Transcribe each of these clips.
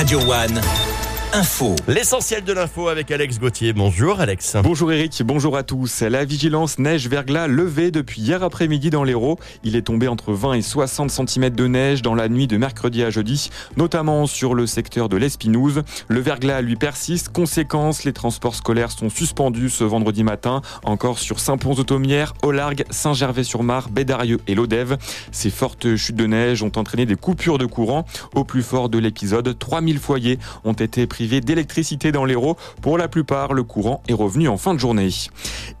Radio One. Info. L'essentiel de l'info avec Alex Gauthier. Bonjour Alex. Bonjour Eric, bonjour à tous. La vigilance neige-verglas levée depuis hier après-midi dans l'Hérault. Il est tombé entre 20 et 60 cm de neige dans la nuit de mercredi à jeudi, notamment sur le secteur de l'Espinouse. Le verglas lui persiste. Conséquence, les transports scolaires sont suspendus ce vendredi matin, encore sur Saint-Pons-de-Thomière, Largue, Saint-Gervais-sur-Mar, Bédarieux et Lodève. Ces fortes chutes de neige ont entraîné des coupures de courant. Au plus fort de l'épisode, 3000 foyers ont été pris d'électricité dans l'Hérault. Pour la plupart, le courant est revenu en fin de journée.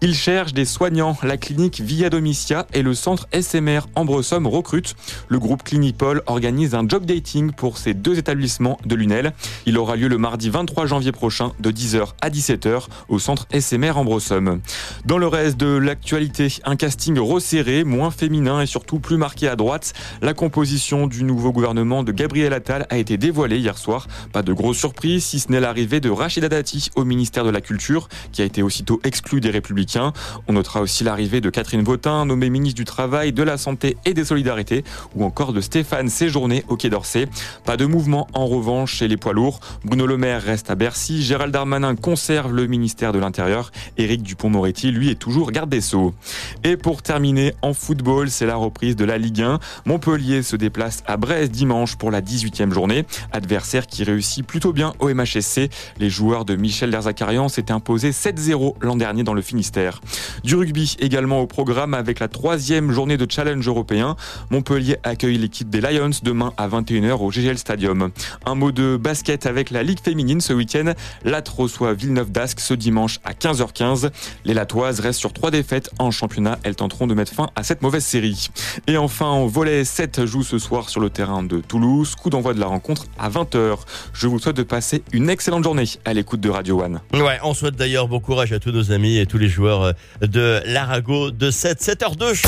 Ils cherchent des soignants. La clinique Via Domicia et le centre SMR Ambresomme recrutent. Le groupe Clinipol organise un job dating pour ces deux établissements de Lunel. Il aura lieu le mardi 23 janvier prochain de 10h à 17h au centre SMR Ambresomme. Dans le reste de l'actualité, un casting resserré, moins féminin et surtout plus marqué à droite. La composition du nouveau gouvernement de Gabriel Attal a été dévoilée hier soir. Pas de grosse surprise si ce n'est l'arrivée de Rachida Dati au ministère de la Culture, qui a été aussitôt exclu des Républicains. On notera aussi l'arrivée de Catherine Vautrin, nommée ministre du Travail, de la Santé et des Solidarités, ou encore de Stéphane Séjourné au Quai d'Orsay. Pas de mouvement en revanche chez les poids lourds. Bruno Le Maire reste à Bercy, Gérald Darmanin conserve le ministère de l'Intérieur, Éric Dupont-Moretti, lui, est toujours garde des Sceaux. Et pour terminer, en football, c'est la reprise de la Ligue 1. Montpellier se déplace à Brest dimanche pour la 18e journée. Adversaire qui réussit plutôt bien au MHSC. Les joueurs de Michel Derzakarian s'étaient imposés 7-0 l'an dernier dans le Finistère. Du rugby également au programme avec la troisième journée de challenge européen. Montpellier accueille l'équipe des Lions demain à 21h au GGL Stadium. Un mot de basket avec la Ligue féminine ce week-end. Lat reçoit Villeneuve d'Ascq ce dimanche à 15h15. Les Latoises restent sur trois défaites en championnat. Elles tenteront de mettre fin à cette mauvaise série. Et enfin, en volet 7 joue ce soir sur le terrain de Toulouse. Coup d'envoi de la rencontre à 20h. Je vous souhaite de passer une excellente journée à l'écoute de Radio One. Ouais, on souhaite d'ailleurs bon courage à tous nos amis et tous les joueurs de l'Arago de 7, 7h2.